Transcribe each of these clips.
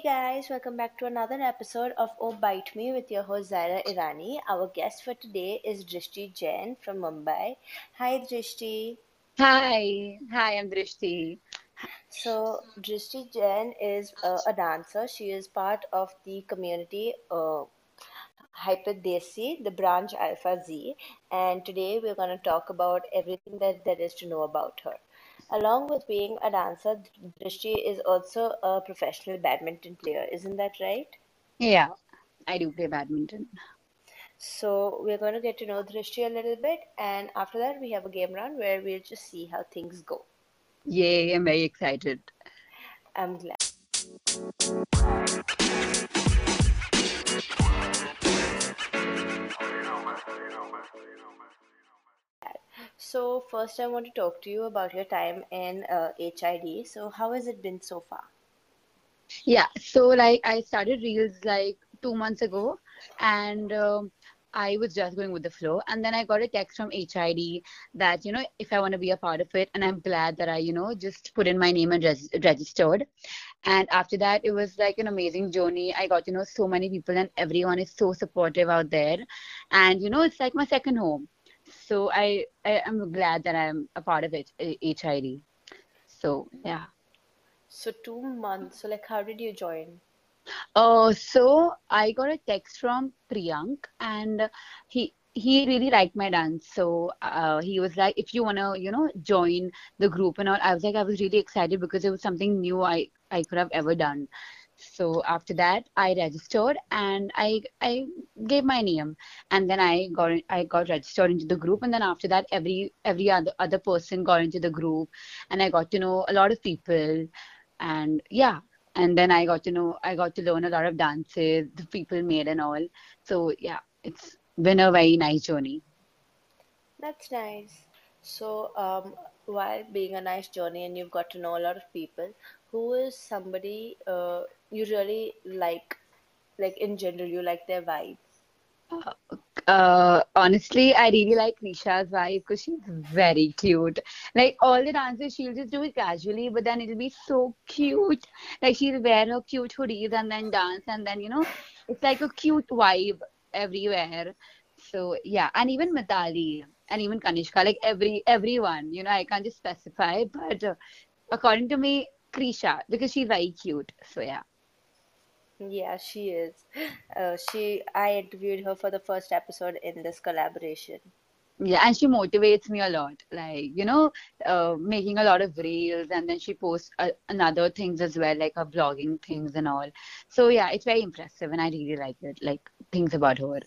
Hey guys, welcome back to another episode of Oh Bite Me with your host Zaira Irani. Our guest for today is Drishti Jain from Mumbai. Hi Drishti. Hi, hi, I'm Drishti. So Drishti Jain is uh, a dancer. She is part of the community uh, Hyper Desi, the branch Alpha Z, and today we're going to talk about everything that there is to know about her. Along with being a dancer, Drishti is also a professional badminton player. Isn't that right? Yeah, I do play badminton. So we're going to get to know Drishti a little bit, and after that we have a game round where we'll just see how things go. Yay, I'm very excited. I'm glad. So first, I want to talk to you about your time in uh, HID. So how has it been so far? Yeah, so like I started Reels like two months ago, and um, I was just going with the flow. And then I got a text from HID that, you know, if I want to be a part of it, and I'm glad that I, you know, just put in my name and res- registered. And after that, it was like an amazing journey. I got to know so many people, and everyone is so supportive out there. And, you know, it's like my second home. So I, I am glad that I'm a part of it, HID. So, yeah. So two months. So like, how did you join? Uh, so I got a text from Priyank, and he he really liked my dance. So uh, he was like, if you wanna, you know, join the group and all. I was like, I was really excited because it was something new I I could have ever done. So after that, I registered and I I gave my name, and then I got I got registered into the group, and then after that, every every other other person got into the group, and I got to know a lot of people, and yeah, and then I got to know I got to learn a lot of dances the people made and all. So yeah, it's been a very nice journey. That's nice. So, um, while being a nice journey and you've got to know a lot of people, who is somebody uh, you really like, like in general, you like their vibe? Uh, uh, honestly, I really like Nisha's vibe because she's very cute. Like all the dances, she'll just do it casually, but then it'll be so cute. Like she'll wear her cute hoodies and then dance, and then you know, it's like a cute vibe everywhere. So yeah, and even Mitali and even Kanishka, like every everyone, you know, I can't just specify, but uh, according to me, Krisha because she's very cute. So yeah. Yeah, she is. Uh, she, I interviewed her for the first episode in this collaboration. Yeah, and she motivates me a lot. Like, you know, uh, making a lot of reels, and then she posts uh, another things as well, like her blogging things and all. So yeah, it's very impressive, and I really like it. Like things about her.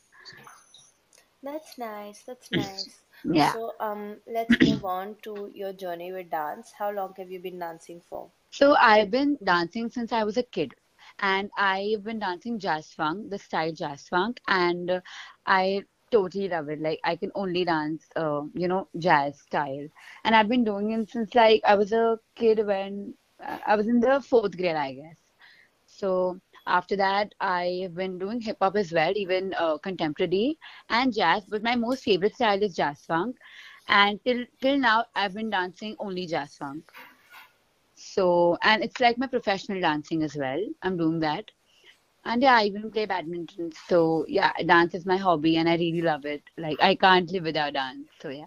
That's nice. That's nice. Yeah. So, um, let's move on to your journey with dance. How long have you been dancing for? So I've been dancing since I was a kid, and I've been dancing jazz funk, the style jazz funk, and I totally love it. Like I can only dance, uh, you know, jazz style, and I've been doing it since like I was a kid when uh, I was in the fourth grade, I guess. So after that, I've been doing hip hop as well, even uh, contemporary and jazz. But my most favorite style is jazz funk, and till till now, I've been dancing only jazz funk. So, and it's like my professional dancing as well. I'm doing that. And yeah, I even play badminton. So yeah, dance is my hobby and I really love it. Like I can't live without dance. So yeah.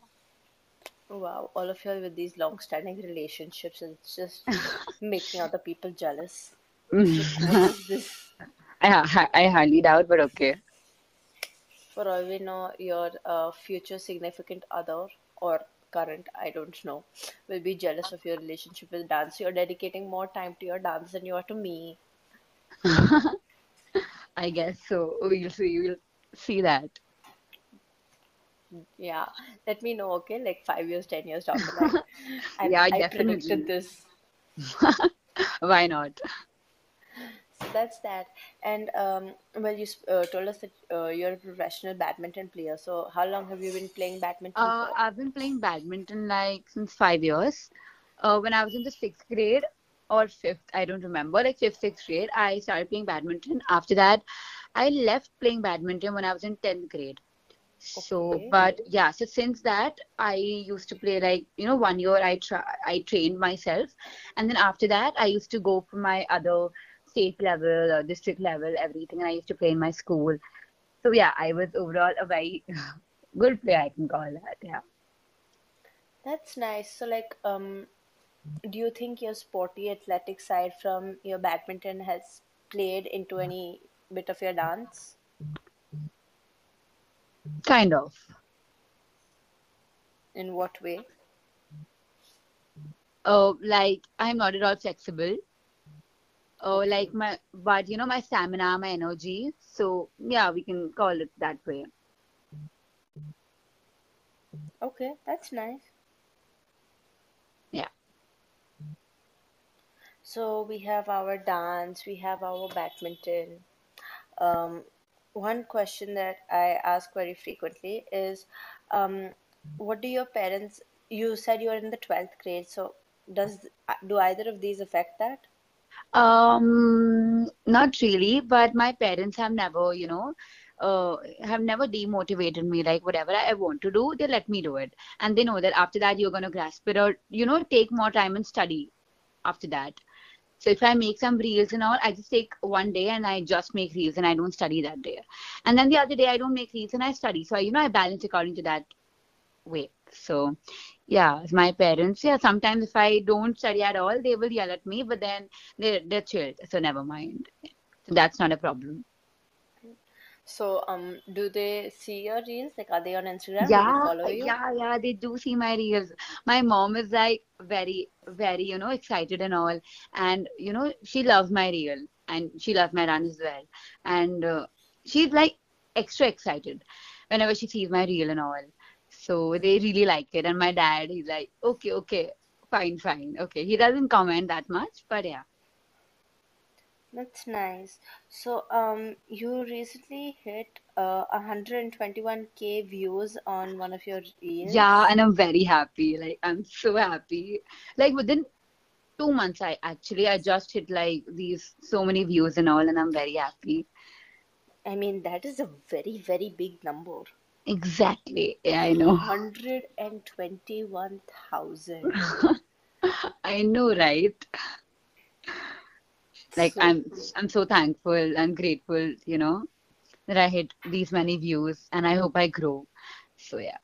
Wow, all of you are with these long-standing relationships, and it's just making other people jealous. Like, what I, is this? ha- I hardly doubt, but okay. For all we know, your uh, future significant other or current, I don't know, will be jealous of your relationship with dance. You're dedicating more time to your dance than you are to me. I guess so. We'll see. We'll see that. Yeah, let me know, okay? Like five years, ten years down the line. I Yeah, I predicted definitely. this. Why not? So that's that. And um, well, you uh, told us that uh, you're a professional badminton player. So how long have you been playing badminton Uh? I've been playing badminton like since five years. Uh, when I was in the sixth grade or fifth, I don't remember, like fifth, sixth grade, I started playing badminton. After that, I left playing badminton when I was in 10th grade. So, Okay. but yeah, so since that, I used to play like, you know, one year I try I trained myself, and then after that, I used to go for my other state level, or district level, everything. And I used to play in my school. So yeah, I was overall a very good player, I can call that. Yeah. That's nice. So, like, um, do you think your sporty athletic side from your badminton has played into any bit of your dance? Kind of. In what way? Oh, like I'm not at all flexible. Oh, like my, but you know, my stamina, my energy. So yeah, we can call it that way. Okay, that's nice. Yeah. So we have our dance, we have our badminton. Um, one question that I ask very frequently is, um, what do your parents, you said you're in the 12th grade, so does do either of these affect that? Um, not really, but my parents have never, you know, uh, have never demotivated me. Like whatever I want to do, they let me do it, and they know that after that you're gonna grasp it or you know take more time and study after that. So if I make some reels and all, I just take one day and I just make reels and I don't study that day. And then the other day I don't make reels and I study. So I, you know I balance according to that way. So yeah, my parents, yeah, sometimes if I don't study at all, they will yell at me, but then they're they're chilled, so never mind. So that's not a problem. So, um, do they see your reels? Like, are they on Instagram? They Yeah, follow you? yeah, yeah, they do see my reels. My mom is like very, very, you know, excited and all. And, you know, she loves my reel and she loves my run as well. And uh, she's like extra excited whenever she sees my reel and all. So they really like it. And my dad, he's like, okay, okay, fine, fine. Okay. He doesn't comment that much, but yeah. That's nice. So, um, you recently hit uh, 121k views on one of your Yeah, and I'm very happy. Like, I'm so happy. Like, within two months, I actually, I just hit like these so many views and all, and I'm very happy. I mean, that is a very, very big number. Exactly. Yeah, I know. 121,000. I know, right? Like, So I'm, cool. I'm so thankful and grateful, you know, that I hit these many views, and I hope I grow. So yeah.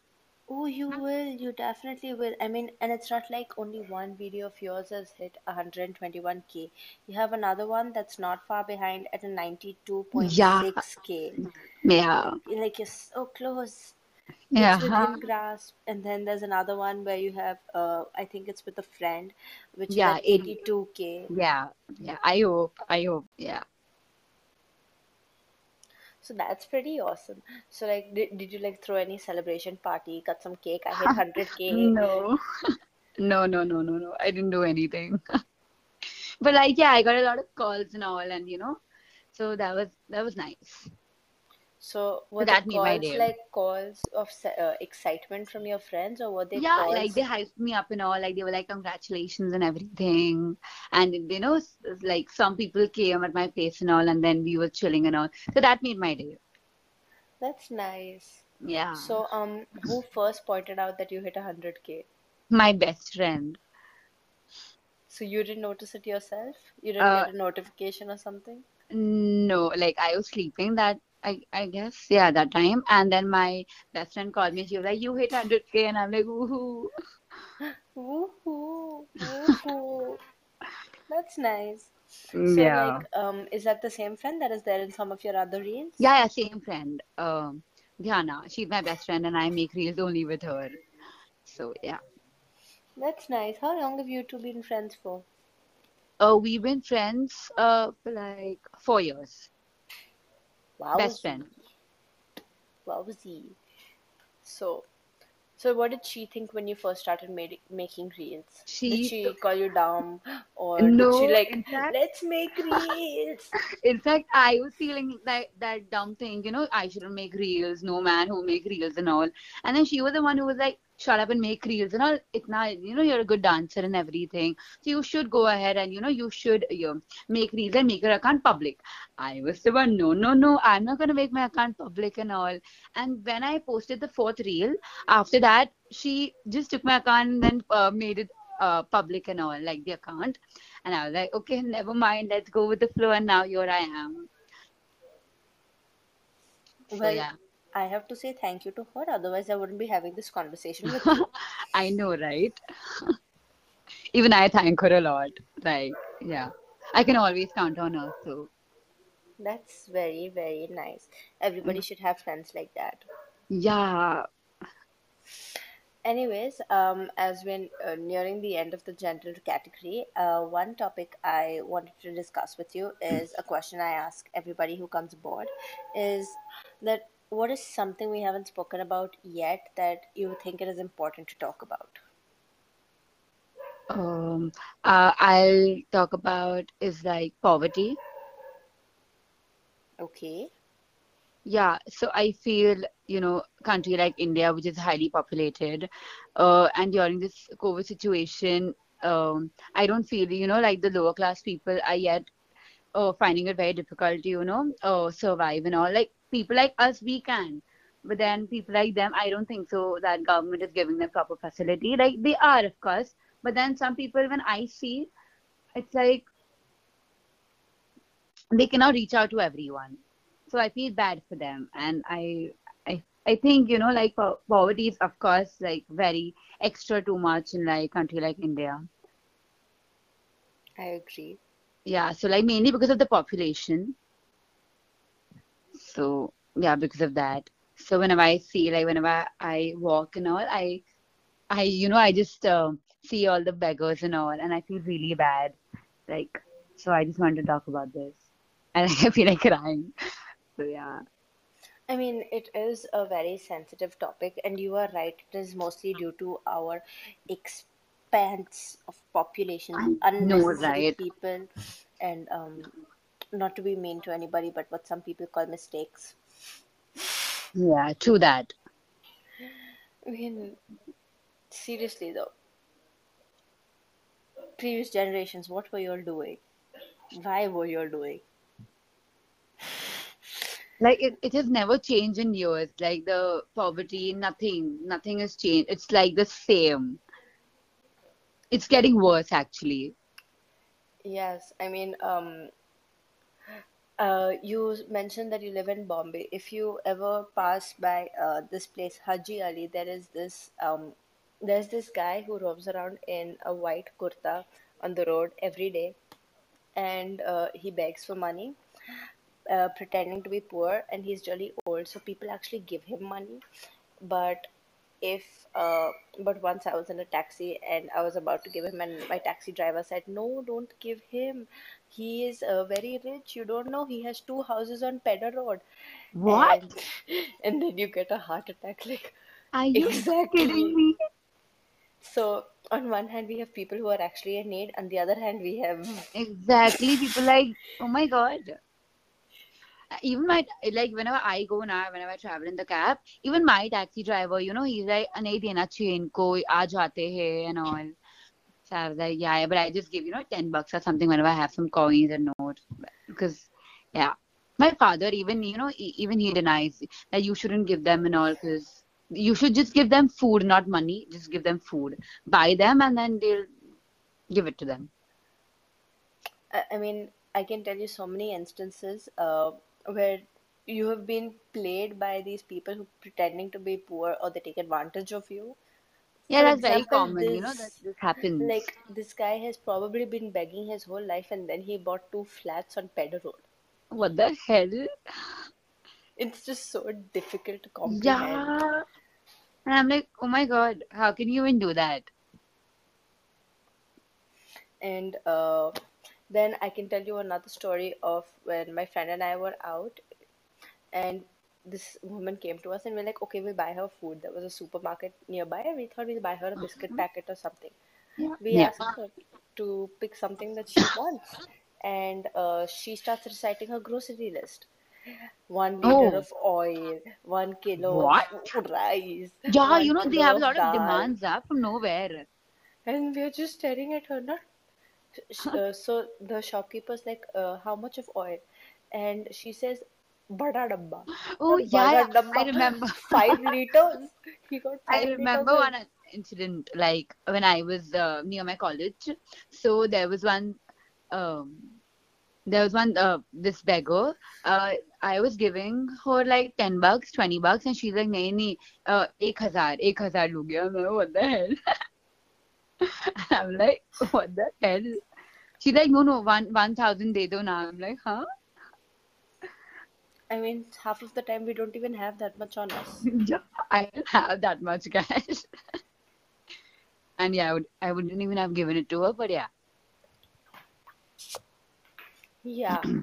Oh, you will. You definitely will. I mean, and it's not like only one video of yours has hit 121k. You have another one that's not far behind at a Yeah, 92.6k. yeah, Like you're so close. It's yeah, within grasp. And then there's another one where you have, uh, I think it's with a friend, which yeah. at 82k. yeah, yeah. I hope, I hope. Yeah. So that's pretty awesome. So like, did, did you like throw any celebration party, cut some cake? I hit 100k. No, no, no, no, no, no. I didn't do anything. But like, yeah, I got a lot of calls and all, and you know, so that was that was nice. So were that my calls like calls of uh, excitement from your friends, or were they Yeah, like they hyped me up and all, like they were like congratulations and everything, and you know, like some people came at my place and all, and then we were chilling and all. So that made my day. That's nice. Yeah, So um, who first pointed out that you hit 100k? my best friend. So you didn't notice it yourself? You didn't Uh, get a notification or something? no, like I was sleeping that. I, I guess yeah that time and then my best friend called me she was like you hit 100k and I'm like woohoo Woohoo! Woohoo! That's nice. So like, Yeah. um, is that the same friend that is there in some of your other reels? Yeah, yeah, same friend. Um, Dhyana. She's my best friend and I make reels only with her. So yeah. That's nice. How long have you two been friends for? Uh, we've been friends uh for like four years. Best Wowzy, friend. wowzy. So, so what did she think when you first started made, making reels? Did She she call you dumb, or did she like, fact let's make reels? In fact, I was feeling that that dumb thing, you know, I shouldn't make reels, no man who make reels and all. And then she was the one who was like, shut up and make reels and all. It's not, you know, you're a good dancer and everything. So you should go ahead and, you know, you should you know, make reels and make your account public. I was the one, no, no, no, I'm not gonna make my account public and all. And when I posted the fourth reel, after that, she just took my account and then uh, made it uh, public and all, like the account. And I was like, okay, never mind, let's go with the flow. And now here I am. So Well, yeah, I have to say thank you to her, otherwise, I wouldn't be having this conversation with you. I know, right? Even I thank her a lot. Like, yeah, I can always count on her. So, That's very, very nice. Everybody should have friends like that. yeah. Anyways, um, as we're uh, nearing the end of the general category, uh, one topic I wanted to discuss with you is a question I ask everybody who comes aboard is that what is something we haven't spoken about yet that you think it is important to talk about? Um, uh, I'll talk about is like poverty. Okay. Yeah, so I feel, you know, country like India, which is highly populated, uh, and during this COVID situation, um, I don't feel, you know, like the lower class people are yet uh, finding it very difficult to, you know, uh, survive and all. Like people like us, we can, but then people like them, I don't think so that government is giving them proper facility. Like they are, of course, but then some people, when I see, it's like they cannot reach out to everyone so I feel bad for them, and I, I, I think you know, like po- poverty is of course like very extra too much in like country like India. I agree. Yeah, so like mainly because of the population. So yeah, because of that. So whenever I see like whenever I walk and all, I, I you know I just uh, see all the beggars and all, and I feel really bad. Like so, I just wanted to talk about this, and I feel like crying. So yeah. I mean, it is a very sensitive topic, and you are right. It is mostly due to our expanse of population, know, unnecessary right? people, and um, not to be mean to anybody, but what some people call mistakes. Yeah, true that. I mean, seriously though, previous generations, what were you all doing? Why were you all doing? Like it, it has never changed in years. Like the poverty, nothing, nothing has changed. It's like the same. It's getting worse actually. Yes, I mean, um, Uh, you mentioned that you live in Bombay. If you ever pass by uh, this place, Haji Ali, there is this um, there's this guy who roams around in a white kurta on the road every day, and uh, he begs for money, uh, pretending to be poor, and he's really old, so people actually give him money. But if uh, but once I was in a taxi and I was about to give him, and my taxi driver said, "No, don't give him he is uh, very rich. You don't know he has two houses on pedder road. What? And, and, then you get a heart attack like are you exactly. kidding me? So on one hand we have people who are actually in need. And the other hand we have exactly. People like oh my god. Even my like whenever I go now, whenever I travel in the cab, even my taxi driver, you know, he's like, "Nahi dena chain ko, aaj aate hai," and all. I was like, yeah, but I just give, you know, 10 bucks or something whenever I have some coins and notes. Because, yeah. My father, even, you know, even he denies that you shouldn't give them and all because you should just give them food, not money. Just give them food. Buy them and then they'll give it to them. I I mean, I can tell you so many instances uh, where you have been played by these people who pretending to be poor or they take advantage of you. Yeah, that's very common, you know, that this this happens. like this guy has probably been begging his whole life and then he bought two flats on Pedder Road. What the hell? It's just so difficult to comprehend. Yeah. And I'm like, oh my God, how can you even do that? And uh, then I can tell you another story of when my friend and I were out and this woman came to us and we're like, okay, we'll buy her food. There was a supermarket nearby and we thought we'll buy her a biscuit packet or something. Yeah. We Yeah. asked her to pick something that she wants and uh, she starts reciting her grocery list. One liter Oh, of oil, one kilo what? of rice, Yeah, you know, they have a lot of demands up from nowhere. And we're just staring at her, not uh, so the shopkeeper's like, uh, how much of oil? And she says, Bada Dabba. Oh, yeah, yeah. I remember. five liters. He got I remember one incident like when I was uh, near my college. So there was one. Um, there was one uh, this beggar uh, i was giving her like 10 bucks 20 bucks and she's like nahi nahi uh, 1000 1000 lo gaya like, what the hell i'm like what the hell she's like no no 1000 de do na i'm like huh I mean, half of the time we don't even have that much on us. yeah, I don't have that much cash. and yeah, I would I wouldn't even have given it to her, but yeah. Yeah.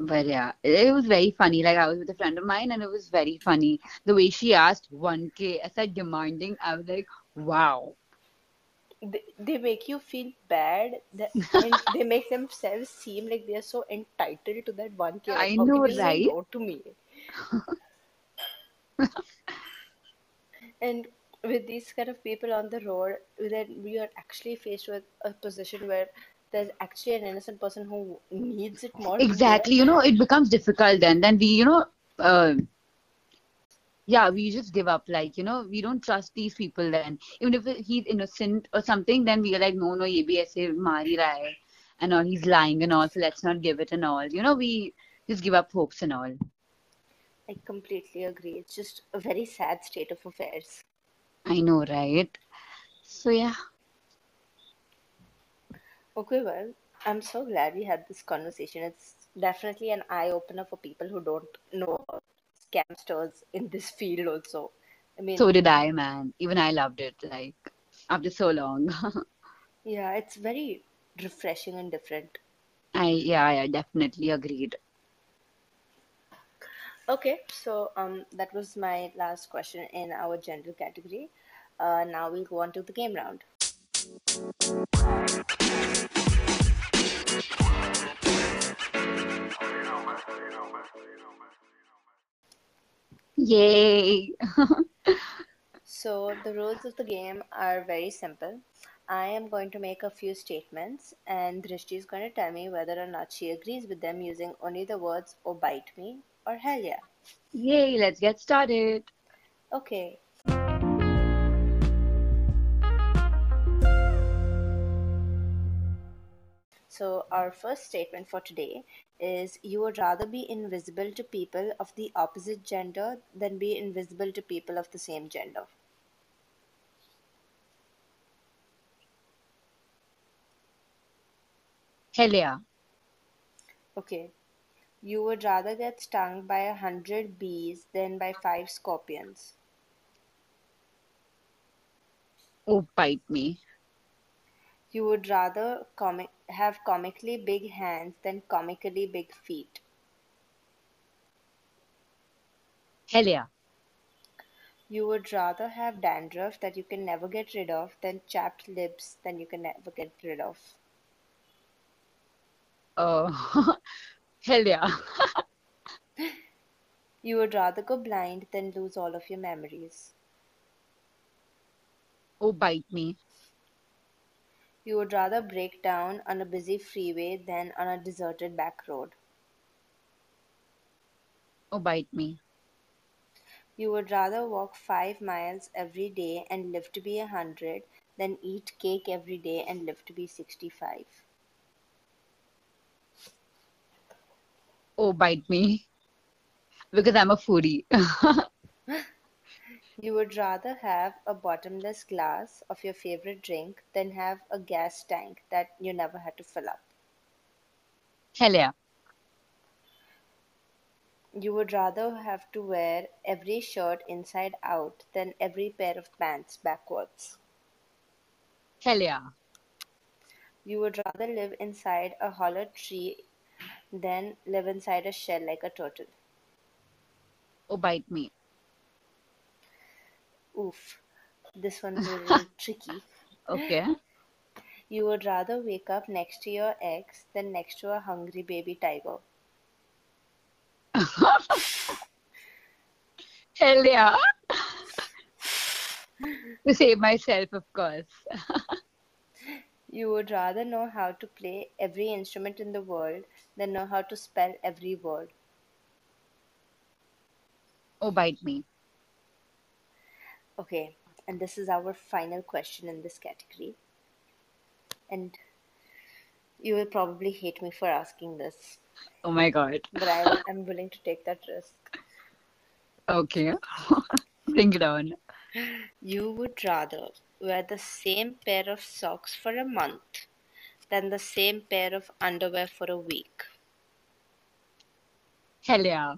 But yeah, it was very funny. Like I was with a friend of mine, and it was very funny. The way she asked 1K, I said demanding. I was like, wow. They, they make you feel bad that, and they make themselves seem like they are so entitled to that 1K. Like, I know, can you say right? to me? And with these kind of people on the road, then we are actually faced with a position where there's actually an innocent person who needs it more than they are. Exactly. You know, it becomes difficult then. Then we, you know, uh, yeah, we just give up. Like, you know, we don't trust these people then. Even if he's innocent or something, then we are like, no, no, ye bhi aise maar raha hai. And all, he's lying and all, so let's not give it and all. You know, we just give up hopes and all. I completely agree. It's just a very sad state of affairs. I know, right? So yeah. Okay, well, I'm so glad we had this conversation. It's definitely an eye opener for people who don't know scamsters in this field also. I mean, So did I, man. Even I loved it, like, after so long. yeah, it's very refreshing and different. I, yeah, I definitely agreed. Okay, so um, that was my last question in our general category. Uh, now we'll go on to the game round. Yay! So the rules of the game are very simple. I am going to make a few statements, and Drishti is going to tell me whether or not she agrees with them using only the words "oh bite me" or "hell yeah." Yay, let's get started. Okay. So our first statement for today is you would rather be invisible to people of the opposite gender than be invisible to people of the same gender. Hell yeah. Okay. You would rather get stung by a hundred bees than by five scorpions. Oh, bite me. You would rather comic have comically big hands than comically big feet. Hell yeah. You would rather have dandruff that you can never get rid of than chapped lips that you can never get rid of. Oh, hell yeah. You would rather go blind than lose all of your memories. Oh, bite me. You would rather break down on a busy freeway than on a deserted back road. Oh, bite me. You would rather walk five miles every day and live to be a hundred than eat cake every day and live to be 65. Oh, bite me. Because I'm a foodie. You would rather have a bottomless glass of your favorite drink than have a gas tank that you never had to fill up. Hell yeah. You would rather have to wear every shirt inside out than every pair of pants backwards. Hell yeah. You would rather live inside a hollow tree than live inside a shell like a turtle. Oh, bite me. Oof, this one's a little tricky. Okay. You would rather wake up next to your ex than next to a hungry baby tiger. Hell yeah. To save myself, of course. You would rather know how to play every instrument in the world than know how to spell every word. Oh, bite me. Okay, and this is our final question in this category. And You will probably hate me for asking this, Oh my God. but I am willing to take that risk. Okay. Bring it on. You would rather wear the same pair of socks for a month than the same pair of underwear for a week. Hell yeah.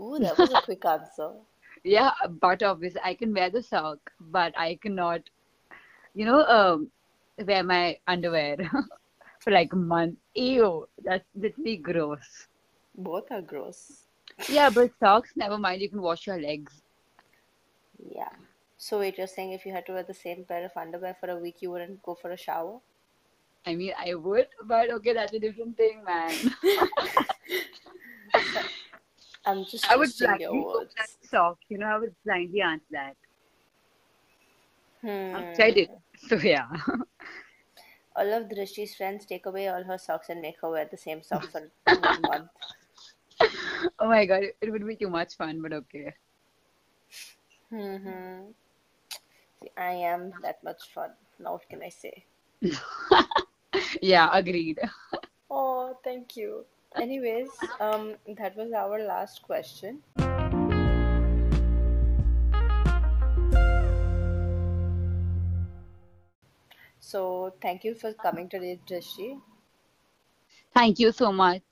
Ooh, that was a quick answer. Yeah, but obviously I can wear the sock, but I cannot, you know, um, wear my underwear for like a month. Ew, that's literally gross. Both are gross. Yeah, but socks, never mind, you can wash your legs. Yeah. So wait, you're saying if you had to wear the same pair of underwear for a week, you wouldn't go for a shower? I mean, I would, but okay, that's a different thing, man. I'm just I would blindly your go words. for that sock, you know, I would blindly answer that. I've Hmm. tried it. So yeah. All of Drishti's friends take away all her socks and make her wear the same socks for one month. Oh my god, it, would be too much fun, but okay. hmm I am that much fun. Now what can I say? Yeah, agreed. Oh, thank you. Anyways, um, that was our last question. So thank you for coming today, Drishti. Thank you so much.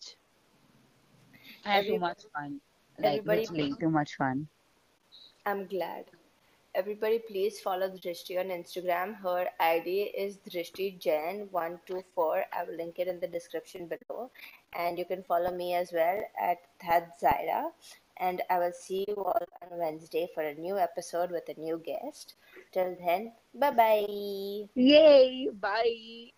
I had too much fun. Like everybody, literally too much fun. I'm glad. Everybody, please follow Drishti on Instagram. Her ID is DrishtiJain124. I will link it in the description below. And you can follow me as well at That Zaira. And I will see you all on Wednesday for a new episode with a new guest. Till then, bye bye. Yay! Bye.